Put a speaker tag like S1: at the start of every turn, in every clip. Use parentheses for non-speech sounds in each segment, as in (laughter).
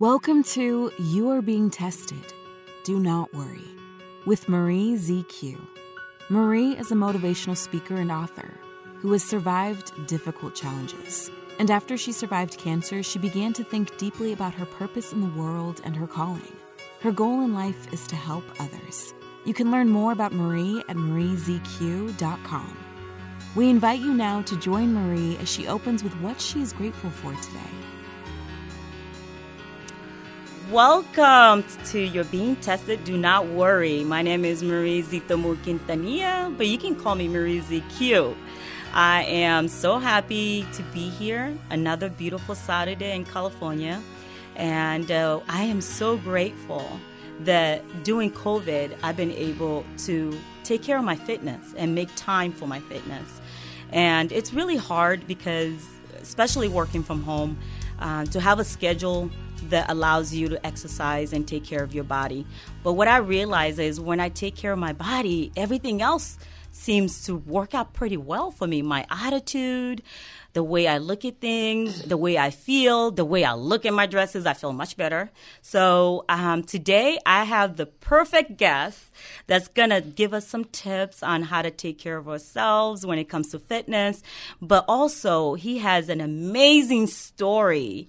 S1: Welcome to You Are Being Tested. Do not worry. With Marie ZQ. Marie is a motivational speaker and author who has survived difficult challenges. And after she survived cancer, she began to think deeply about her purpose in the world and her calling. Her goal in life is to help others. You can learn more about Marie at mariezq.com. We invite you now to join Marie as she opens with what she is grateful for today.
S2: Welcome to You're Being Tested. Do not worry. My name is Marie Zitomo Quintanilla, but you can call me Marie ZQ. I am so happy to be here. Another beautiful Saturday in California. And uh, I am so grateful that during COVID, I've been able to take care of my fitness and make time for my fitness. And it's really hard because, especially working from home, uh, to have a schedule that allows you to exercise and take care of your body. But what I realize is when I take care of my body, everything else seems to work out pretty well for me. My attitude, the way I look at things, the way I feel, the way I look at my dresses, I feel much better. So um, today I have the perfect guest that's gonna give us some tips on how to take care of ourselves when it comes to fitness. But also, he has an amazing story.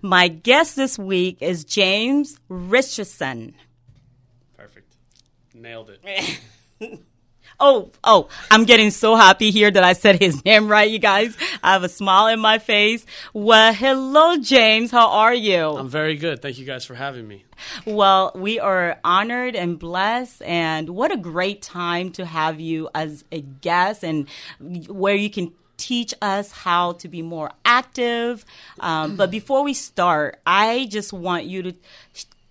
S2: My guest this week is James Richardson.
S3: Perfect. Nailed it. (laughs)
S2: Oh, oh, I'm getting so happy here that I said his (laughs) name right, you guys. I have a smile in my face. Well, hello, James. How are you?
S3: I'm very good. Thank you guys for having me.
S2: Well, we are honored and blessed, and what a great time to have you as a guest and where you can teach us how to be more active. Um, but before we start, I just want you to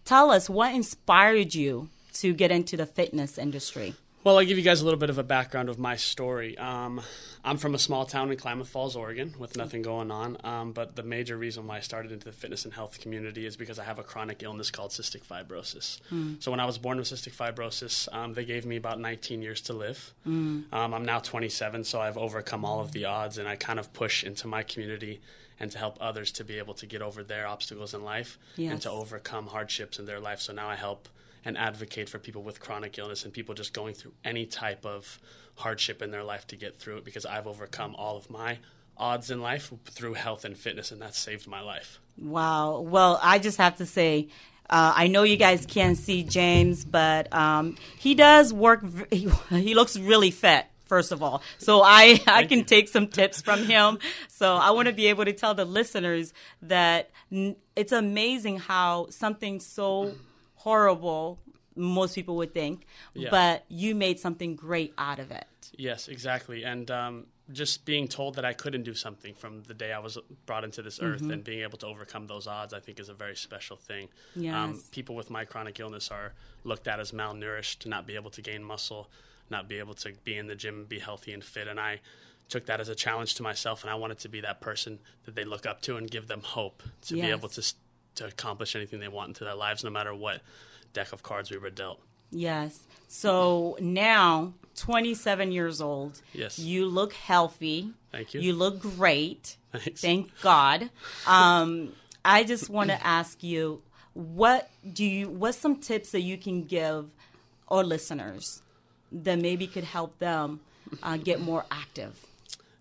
S2: tell us what inspired you to get into the fitness industry.
S3: Well, I'll give you guys a little bit of a background of my story. Um, I'm from a small town in Klamath Falls, Oregon, with nothing going on. Um, but the major reason why I started into the fitness and health community is because I have a chronic illness called cystic fibrosis. Mm. So when I was born with cystic fibrosis, um, they gave me about 19 years to live. Mm. I'm now 27, so I've overcome all of the odds, and I kind of push into my community and to help others to be able to get over their obstacles in life yes. and to overcome hardships in their life. So now I help and advocate for people with chronic illness and people just going through any type of hardship in their life to get through it because I've overcome all of my odds in life through health and fitness, and that saved my life.
S2: Wow. Well, I just have to say, uh, I know you guys can't see James, but um, he does work. He, (laughs) he looks really fit first of all. So I, (laughs) I can take some tips from him. So I want to be able to tell the listeners that it's amazing how something so horrible most people would think, yeah. but you made something great out of it.
S3: Yes, exactly. And um, just being told that I couldn't do something from the day I was brought into this earth mm-hmm. and being able to overcome those odds, I think is a very special thing. Um, yes. Um, people with my chronic illness are looked at as malnourished, to not be able to gain muscle, not be able to be in the gym, be healthy and fit. And I took that as a challenge to myself, and I wanted to be that person that they look up to and give them hope to yes. be able to to accomplish anything they want into their lives, no matter what deck of cards we were dealt.
S2: Yes. So now, 27 years old.
S3: Yes.
S2: You look healthy.
S3: Thank you.
S2: You look great.
S3: Thanks.
S2: Thank God. Um, I just want to ask you, what do you? What's some tips that you can give our listeners that maybe could help them uh, get more active?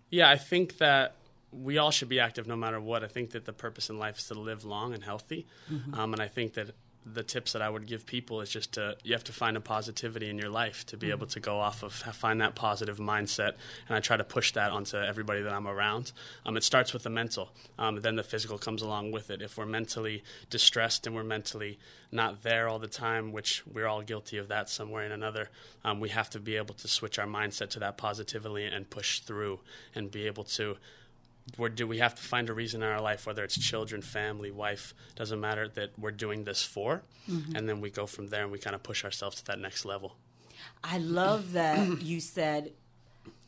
S3: Yeah, I think that we all should be active no matter what. I think that the purpose in life is to live long and healthy, mm-hmm. um, and I think that the tips that I would give people is just to you have to find a positivity in your life to be mm-hmm. able to go off of find that positive mindset, and I try to push that onto everybody that I'm around. Um, it starts with the mental, um, then the physical comes along with it. If we're mentally distressed and we're mentally not there all the time, which we're all guilty of that somewhere in another, um, we have to be able to switch our mindset to that positively and push through and be able to where do we have to find a reason in our life, whether it's children, family, wife, doesn't matter, that we're doing this for, mm-hmm. and then we go from there and we kind of push ourselves to that next level.
S2: I love that (clears throat) you said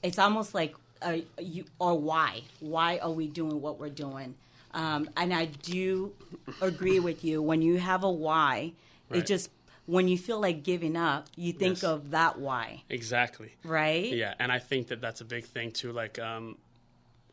S2: it's almost like uh, you or why? Why are we doing what we're doing? Um, and I do agree with you. When you have a why, right. it just when you feel like giving up, you think yes. of that why.
S3: Exactly.
S2: Right.
S3: Yeah, and I think that that's a big thing too. Like, um,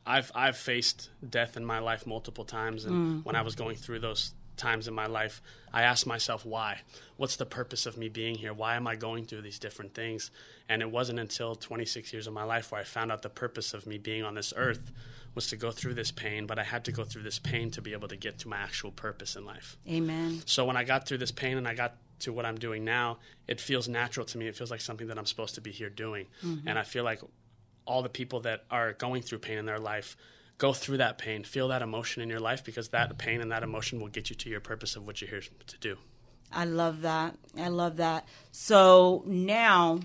S3: I've I've faced death in my life multiple times, and mm. when I was going through those times in my life, I asked myself, why? What's the purpose of me being here? Why am I going through these different things? And it wasn't until 26 years of my life where I found out the purpose of me being on this earth was to go through this pain, but I had to go through this pain to be able to get to my actual purpose in life.
S2: Amen.
S3: So when I got through this pain and I got to what I'm doing now, it feels natural to me. It feels like something that I'm supposed to be here doing. Mm-hmm. And I feel like all the people that are going through pain in their life go through that pain, feel that emotion in your life because that pain and that emotion will get you to your purpose of what you're here to do.
S2: I love that. I love that. So now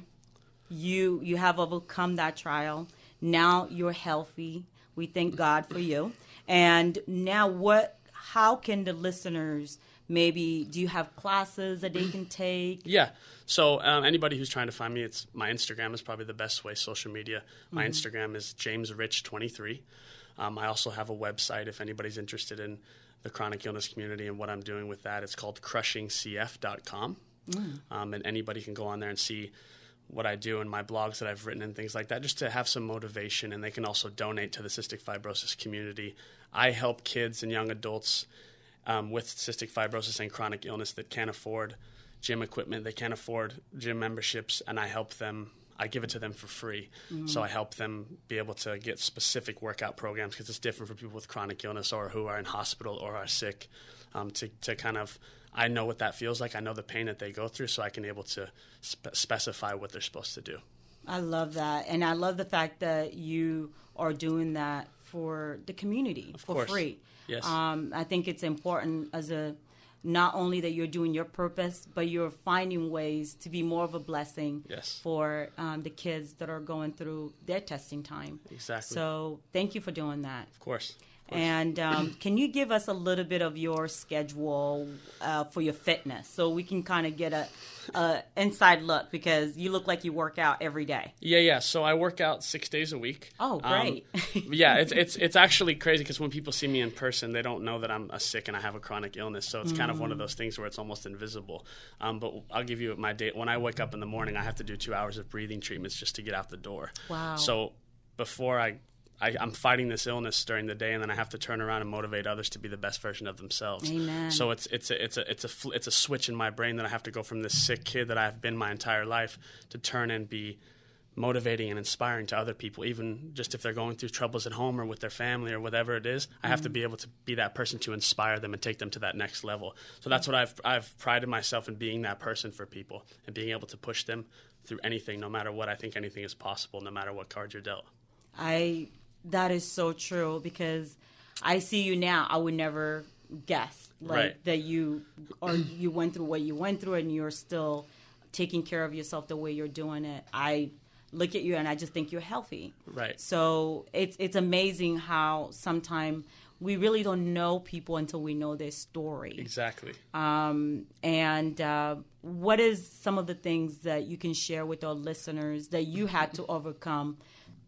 S2: you you have overcome that trial. Now you're healthy. We thank God for you. And now what how can the listeners maybe do you have classes that they can (clears throat) take?
S3: Yeah. So um, anybody who's trying to find me it's my instagram is probably the best way social media. My mm-hmm. instagram is jamesrich23 um, i also have a website if anybody's interested in the chronic illness community and what i'm doing with that. It's called crushingcf.com mm. um, and anybody can go on there and see what I do and my blogs that I've written and things like that, just to have some motivation. And they can also donate to the cystic fibrosis community. I help kids and young adults um, with cystic fibrosis and chronic illness that can't afford gym equipment, they can't afford gym memberships, and I help them. I give it to them for free. Mm-hmm. So I help them be able to get specific workout programs because it's different for people with chronic illness or who are in hospital or are sick. Um, to, to kind of, I know what that feels like. I know the pain that they go through, so I can able to spe- specify what they're supposed to do.
S2: I love that, and I love the fact that you are doing that for the community
S3: of
S2: for
S3: course.
S2: free.
S3: Yes.
S2: Um, I think it's important as a not only that you're doing your purpose, but you're finding ways to be more of a blessing
S3: yes.
S2: for um, the kids that are going through their testing time.
S3: Exactly.
S2: So thank you for doing that.
S3: Of course.
S2: And um, (clears throat) can you give us a little bit of your schedule uh, for your fitness so we can kind of get a, a, inside look because you look like you work out every day.
S3: Yeah, yeah. So I work out six days a week.
S2: Oh, great.
S3: Um, (laughs) yeah, it's it's it's actually crazy because when people see me in person, they don't know that I'm a sick and I have a chronic illness. So it's mm. kind of one of mm. those things where it's almost invisible. Um, but I'll give you my day. When I wake up in the morning, I have to do two hours of breathing treatments just to get out the door.
S2: Wow.
S3: So before I I, am fighting this illness during the day, and then I have to turn around and motivate others to be the best version of themselves.
S2: Amen.
S3: So it's it's a it's a it's a it's a switch in my brain that I have to go from this sick kid that I've been my entire life to turn and be motivating and inspiring to other people, even just if they're going through troubles at home or with their family or whatever it is. I have mm-hmm. to be able to be that person to inspire them and take them to that next level. So that's what I've I've prided myself in being that person for people and being able to push them through anything, no matter what. I think anything is possible, no matter what cards you're dealt.
S2: I that is so true because I see you now. I would never guess like
S3: right.
S2: that you or you went through what you went through and you're still taking care of yourself the way you're doing it. I look at you and I just think you're healthy.
S3: Right.
S2: So it's it's amazing how sometimes we really don't know people until we know their story.
S3: Exactly.
S2: Um, and uh, what is some of the things that you can share with our listeners that you had to overcome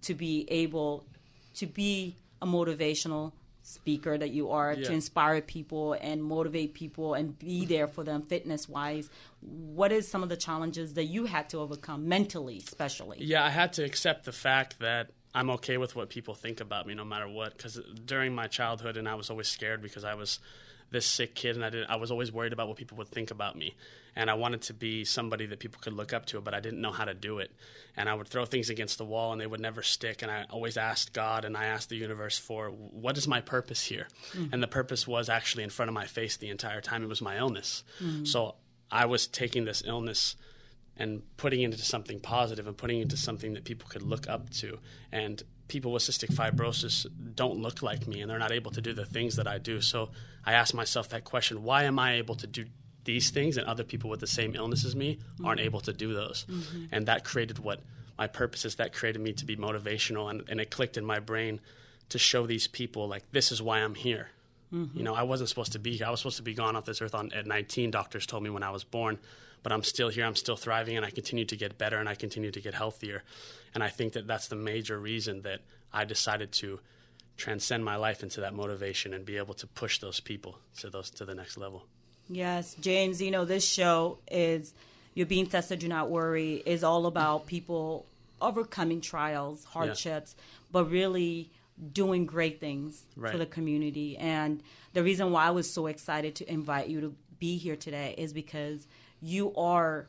S2: to be able to be a motivational speaker that you are
S3: yeah.
S2: to inspire people and motivate people and be there for them fitness wise what is some of the challenges that you had to overcome mentally especially
S3: yeah i had to accept the fact that i'm okay with what people think about me no matter what because during my childhood and i was always scared because i was this sick kid, and I didn't. I was always worried about what people would think about me, and I wanted to be somebody that people could look up to, but I didn't know how to do it, and I would throw things against the wall, and they would never stick, and I always asked God and I asked the universe for what is my purpose here, mm-hmm. and the purpose was actually in front of my face the entire time. It was my illness, mm-hmm. so I was taking this illness and putting it into something positive and putting it into something that people could look up to and people with cystic fibrosis don't look like me and they're not able to do the things that I do. So I ask myself that question why am I able to do these things and other people with the same illness as me mm-hmm. aren't able to do those? Mm-hmm. And that created what my purpose is. That created me to be motivational and, and it clicked in my brain to show these people, like, this is why I'm here. Mm-hmm. You know, I wasn't supposed to be here. I was supposed to be gone off this earth on, at 19, doctors told me when I was born. But I'm still here. I'm still thriving, and I continue to get better, and I continue to get healthier. And I think that that's the major reason that I decided to transcend my life into that motivation and be able to push those people to those to the next level.
S2: Yes, James, you know this show is you're being tested do not worry is all about people overcoming trials, hardships, yeah. but really doing great things
S3: Right.
S2: for the community. And the reason why I was so excited to invite you to be here today is because you are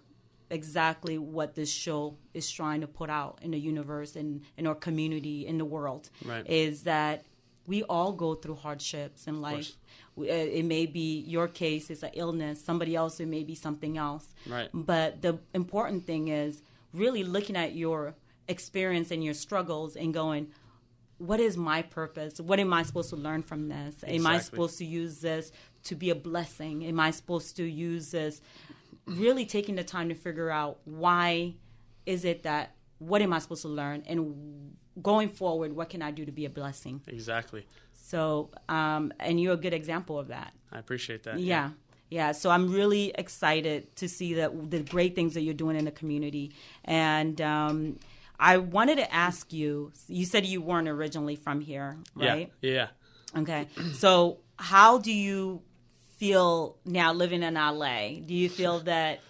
S2: exactly what this show is trying to put out in the universe and in our community in the world
S3: Right.
S2: is that we all go through hardships in life uh, it may be your case is an illness somebody else it may be something else
S3: Right.
S2: but the important thing is really looking at your experience and your struggles and going what is my purpose? What am I supposed to learn from this? Am I supposed to use this to be a blessing? Am I supposed to use this? Really taking the time to figure out why is it that what am I supposed to learn and going forward, what can I do to be a blessing?
S3: Exactly.
S2: So, um, and you're a good example of that.
S3: I appreciate that.
S2: Yeah. Yeah, so I'm really excited to see that the great things that you're doing in the community, and um, I wanted to ask you. You said you weren't originally from here, right?
S3: Yeah. yeah.
S2: Okay. So how do you feel now living in LA? Do you feel (laughs) that?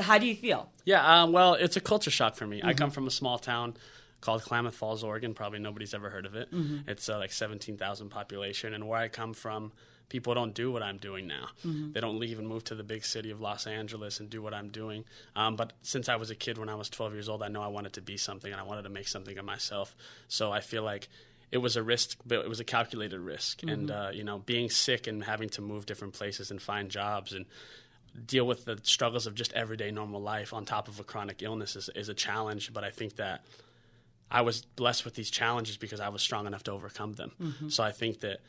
S2: How do you feel?
S3: Yeah, um, well, it's a culture shock for me. I
S2: Mm-hmm.
S3: come from a small town called Klamath Falls, Oregon. Probably nobody's ever heard of it.
S2: Mm-hmm.
S3: It's uh, like 17,000 population. And where I come from, people don't do what I'm doing now.
S2: Mm-hmm.
S3: They don't leave and move to the big city of Los Angeles and do what I'm doing. Um, but since I was a kid, when I was 12 years old, I know I wanted to be something and I wanted to make something of myself. So I feel like it was a risk, but it was a calculated risk. And, uh, you know, being sick and having to move different places and find jobs and deal with the struggles of just everyday normal life on top of a chronic illness is, is a challenge. But I think that I was blessed with these challenges because I was strong enough to overcome them. So I think that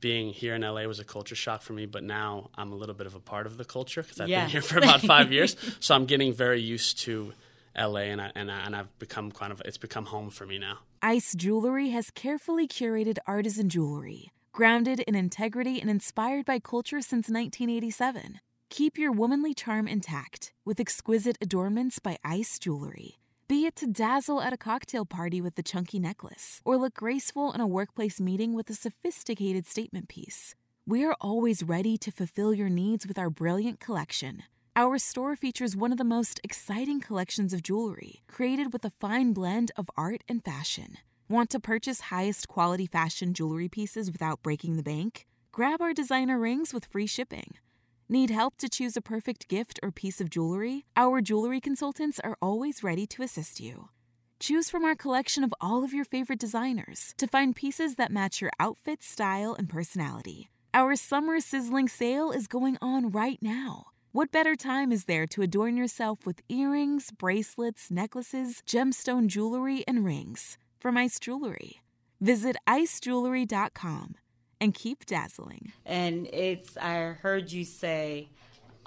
S3: being here in LA was a culture shock for me, but now I'm a little bit of a part of the culture because I've
S2: Yeah.
S3: been here for about (laughs) five years. So I'm getting very used to LA and, I, and, I, and I've become kind of, it's become home for me now.
S1: ICE Jewelry has carefully curated artisan jewelry, grounded in integrity and inspired by culture since 1987. Keep your womanly charm intact with exquisite adornments by ICE Jewelry. Be it to dazzle at a cocktail party with the chunky necklace, or look graceful in a workplace meeting with a sophisticated statement piece. We're always ready to fulfill your needs with our brilliant collection. Our store features one of the most exciting collections of jewelry, created with a fine blend of art and fashion. Want to purchase highest quality fashion jewelry pieces without breaking the bank? Grab our designer rings with free shipping. Need help to choose a perfect gift or piece of jewelry? Our jewelry consultants are always ready to assist you. Choose from our collection of all of your favorite designers to find pieces that match your outfit, style, and personality. Our summer sizzling sale is going on right now. What better time is there to adorn yourself with earrings, bracelets, necklaces, gemstone jewelry, and rings from Ice Jewelry? Visit icejewelry.com and keep dazzling.
S2: And it's I heard you say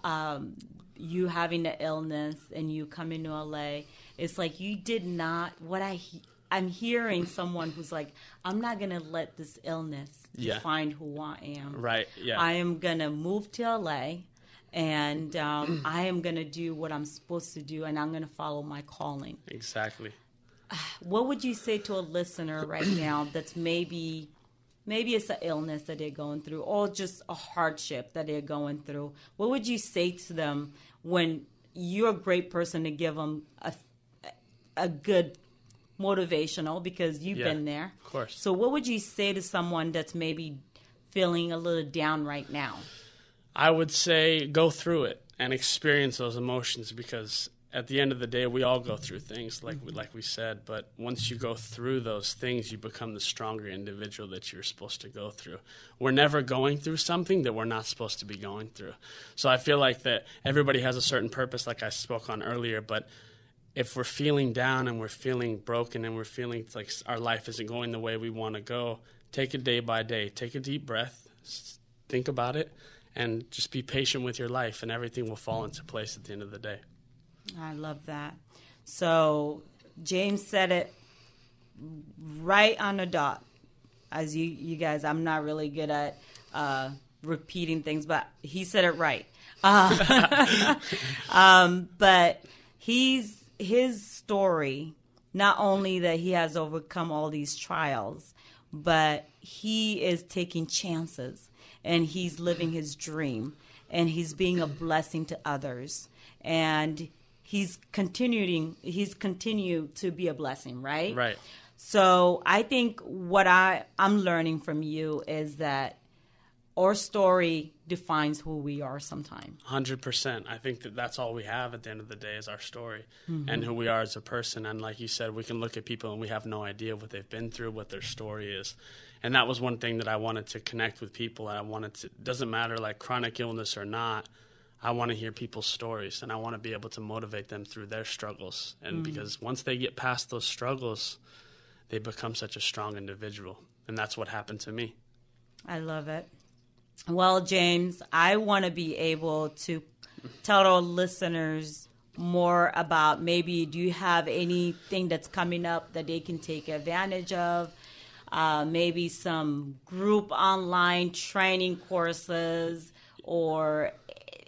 S2: um, you having the illness and you coming to LA. It's like you did not what I he- I'm hearing someone who's like I'm not gonna let this illness
S3: Yeah.
S2: define who I am.
S3: Right. Yeah.
S2: I am gonna move to LA. And um, I am gonna do what I'm supposed to do, and I'm gonna follow my calling.
S3: exactly.
S2: What would you say to a listener right now that's maybe maybe it's an illness that they're going through or just a hardship that they're going through? What would you say to them when you're a great person to give them a a good motivational because you've
S3: Yeah,
S2: been there.
S3: of course.
S2: So what would you say to someone that's maybe feeling a little down right now?
S3: I would say go through it and experience those emotions because at the end of the day, we all go through things, like we, like we said. But once you go through those things, you become the stronger individual that you're supposed to go through. We're never going through something that we're not supposed to be going through. So I feel like that everybody has a certain purpose, like I spoke on earlier. But if we're feeling down and we're feeling broken and we're feeling like our life isn't going the way we want to go, take it day by day. Take a deep breath, think about it, and just be patient with your life, and everything will fall into place at the end of the day.
S2: I love that. So James said it right on the dot. As you you guys, I'm not really good at uh, repeating things, but he said it right. Uh, (laughs) um, but he's his story. Not only that he has overcome all these trials, but he is taking chances and he's living his dream and he's being a blessing to others and he's continuing he's continued to be a blessing right
S3: Right.
S2: So I think what I I'm learning from you is that our story defines who we are sometimes.
S3: 100%. I think that that's all we have at the end of the day is our story mm-hmm. and who we are as a person. And like you said, we can look at people and we have no idea what they've been through, what their story is. And that was one thing that I wanted to connect with people. And I wanted to, doesn't matter like chronic illness or not, I want to hear people's stories and I want to be able to motivate them through their struggles. And mm. because once they get past those struggles, they become such a strong individual. And that's what happened to me.
S2: I love it. Well, James, I want to be able to tell our listeners more about maybe do you have anything that's coming up that they can take advantage of? Uh, maybe some group online training courses or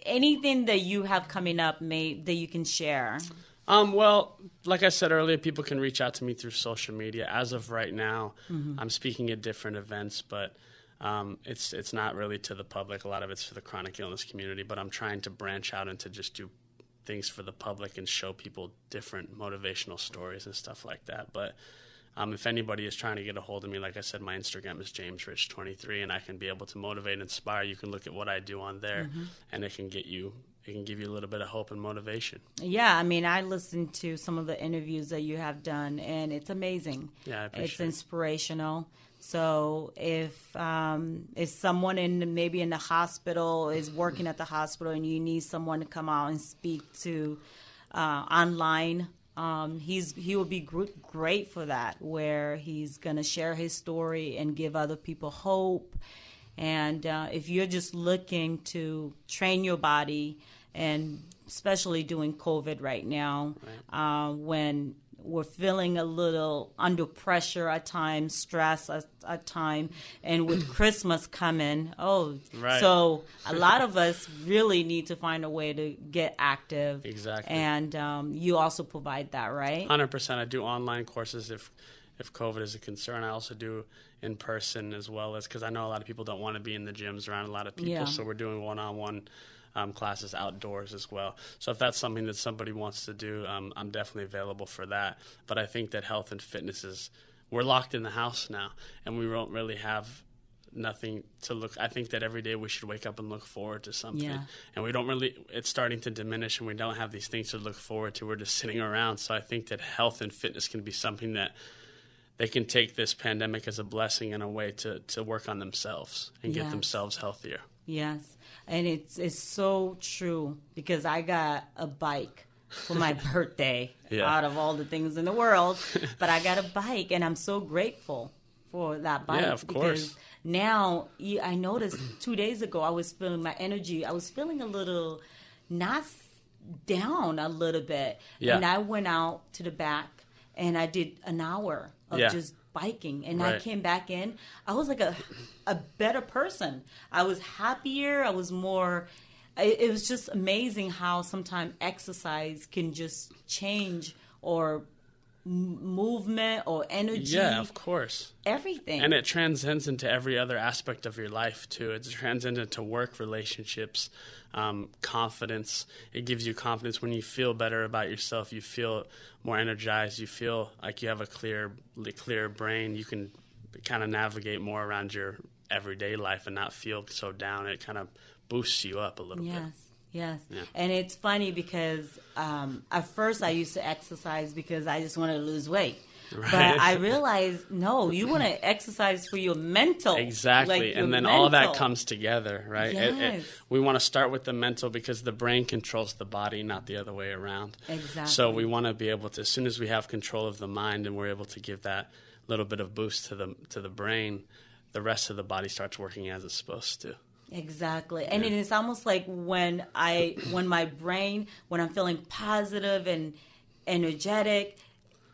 S2: anything that you have coming up may, that you can share.
S3: Um, well, like I said earlier, people can reach out to me through social media. As of right now, mm-hmm. I'm speaking at different events, but um, it's it's not really to the public. A lot of it's for the chronic illness community, but I'm trying to branch out and to just do things for the public and show people different motivational stories and stuff like that. But um, if anybody is trying to get a hold of me, like I said, my Instagram is JamesRich23, and I can be able to motivate and inspire. You can look at what I do on there, mm-hmm. and it can get you. It can give you a little bit of hope and motivation.
S2: Yeah, I mean, I listened to some of the interviews that you have done, and it's amazing.
S3: Yeah,
S2: it's inspirational. So if um, if someone in maybe in the hospital is working at the hospital and you need someone to come out and speak to uh, online um, he's he will be gr- great for that, where he's going to share his story and give other people hope. And uh, if you're just looking to train your body, and especially doing COVID right now, right. Uh, when we're feeling a little under pressure at times, stress at, at time, and with (clears throat) Christmas coming, oh, right. so a lot of us really need to find a way to get active.
S3: Exactly.
S2: And um, you also provide that, right?
S3: Hundred percent. I do online courses if if COVID is a concern. I also do in person as well as because I know a lot of people don't want to be in the gyms around a lot of people, yeah. so we're doing one on one um, classes outdoors as well. So if that's something that somebody wants to do, um, I'm definitely available for that. But I think that health and fitness is we're locked in the house now, and we don't really have nothing to look i think that every day we should wake up and look forward to something yeah. and we don't really it's starting to diminish and we don't have these things to look forward to we're just sitting around so i think that health and fitness can be something that they can take this pandemic as a blessing and a way to, to work on themselves and yes. get themselves healthier
S2: yes and it's it's so true because I got a bike for my (laughs) birthday yeah. out of all the things in the world, but I got a bike and I'm so grateful for that bike
S3: yeah, of because course.
S2: now I noticed 2 days ago I was feeling my energy I was feeling a little not down a little bit yeah. and I went out to the back and I did an hour of yeah. just biking and right. I came back in I was like a a better person I was happier I was more it, it was just amazing how sometimes exercise can just change or movement or energy.
S3: Yeah, of course.
S2: Everything.
S3: And it transcends into every other aspect of your life too. It's transcends into work, relationships, um, confidence. It gives you confidence when you feel better about yourself. You feel more energized. You feel like you have a clear, clear brain. You can kind of navigate more around your everyday life and not feel so down. It kind of boosts you up a little
S2: yes.
S3: bit.
S2: Yes. Yeah. And it's funny because um, at first I used to exercise because I just wanted to lose weight. Right. But I (laughs) realized, no, you want to exercise for your mental.
S3: Exactly.
S2: Like
S3: and then
S2: mental.
S3: all that comes together, right?
S2: Yes.
S3: It, it, we want to start with the mental because the brain controls the body, not the other way around.
S2: Exactly.
S3: So we want to be able to, as soon as we have control of the mind and we're able to give that little bit of boost to the, to the brain, the rest of the body starts working as it's supposed to.
S2: Exactly. And yeah. it is almost like when I when my brain when I'm feeling positive and energetic,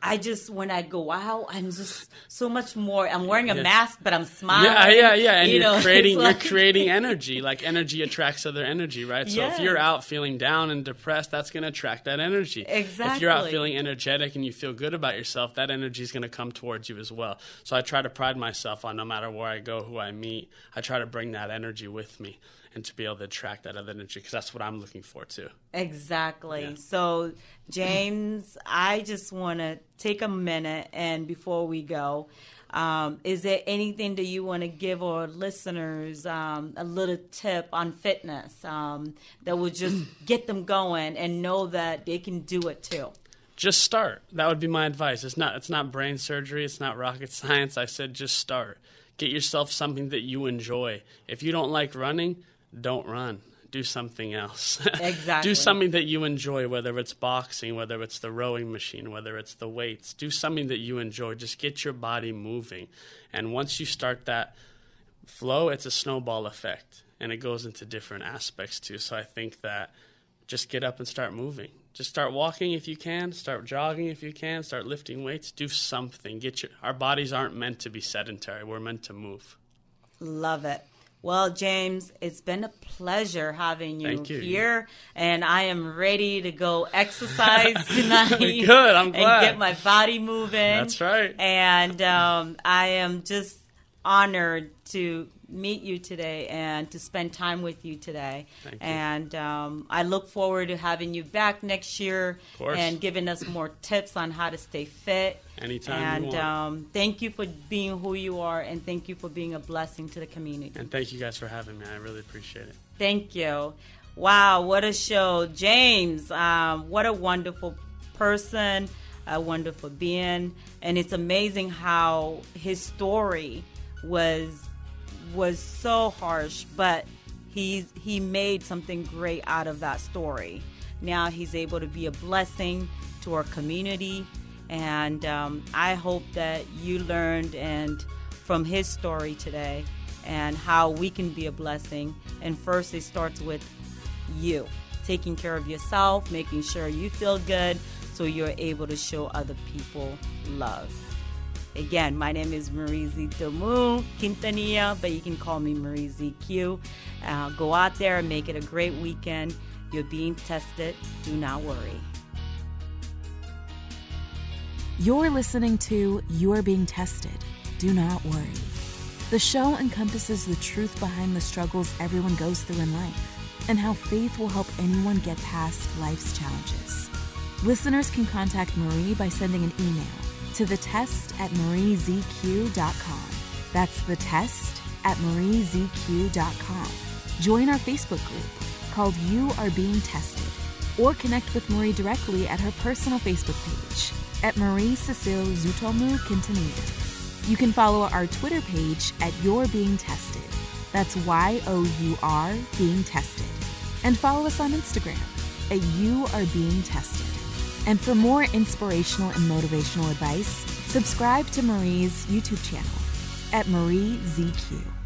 S2: I just when I go out, I'm just so much more. I'm wearing a yeah. mask, but I'm smiling.
S3: Yeah, yeah, yeah. And you are (laughs) creating like... you're creating energy. Like energy attracts other energy, right? So yes. if you're out feeling down and depressed, that's going to attract that energy.
S2: Exactly.
S3: If you're out feeling energetic and you feel good about yourself, that energy is going to come towards you as well. So I try to pride myself on no matter where I go, who I meet, I try to bring that energy with me. And to be able to attract that other energy because that's what I'm looking for too.
S2: Exactly.
S3: Yeah.
S2: So, James, I just want to take a minute and before we go, um, is there anything that you want to give our listeners um, a little tip on fitness um, that will just (clears throat) get them going and know that they can do it too?
S3: Just start. That would be my advice. It's not it's not brain surgery, it's not rocket (laughs) science. I said just start. Get yourself something that you enjoy. If you don't like running, don't run. Do something else. (laughs)
S2: Exactly.
S3: do something that you enjoy, whether it's boxing, whether it's the rowing machine, whether it's the weights. Do something that you enjoy. Just get your body moving. And once you start that flow, it's a snowball effect and it goes into different aspects too. So I think that just get up and start moving. Just start walking if you can, start jogging if you can, start lifting weights, do something. Get your our bodies aren't meant to be sedentary. We're meant to move.
S2: Love it. Well, James, it's been a pleasure having you,
S3: you.
S2: here, and I am ready to go exercise (laughs) tonight.
S3: Good, I'm (laughs)
S2: And
S3: glad.
S2: get my body moving.
S3: That's right.
S2: And um, I am just honored to meet you today and to spend time with you today.
S3: Thank you.
S2: And um, I look forward to having you back next year and giving us more tips on how to stay fit.
S3: Anytime
S2: And um, thank you for being who you are, and thank you for being a blessing to the community.
S3: And thank you guys for having me. I really appreciate it.
S2: Thank you. Wow, what a show. James, um, what a wonderful person, a wonderful being. And it's amazing how his story was was so harsh, but he's he made something great out of that story. Now he's able to be a blessing to our community, and um, I hope that you learned and from his story today and how we can be a blessing. And first, it starts with you taking care of yourself, making sure you feel good, so you're able to show other people love. Again, my name is Marie Zitomu Quintanilla, but you can call me Marie ZQ. Uh, go out there and make it a great weekend. You're being tested. Do not worry.
S1: You're listening to You're Being Tested. Do not worry. The show encompasses the truth behind the struggles everyone goes through in life and how faith will help anyone get past life's challenges. Listeners can contact Marie by sending an email to the test at mariezq.com. That's the test at mariezq.com. Join our Facebook group called You Are Being Tested or connect with Marie directly at her personal Facebook page at Marie Cecile Zutomu Quintanilla. You can follow our Twitter page at You're Being Tested. That's Y O U R Being Tested. And follow us on Instagram at You Are Being Tested. And for more inspirational and motivational advice, subscribe to Marie's YouTube channel at Marie ZQ.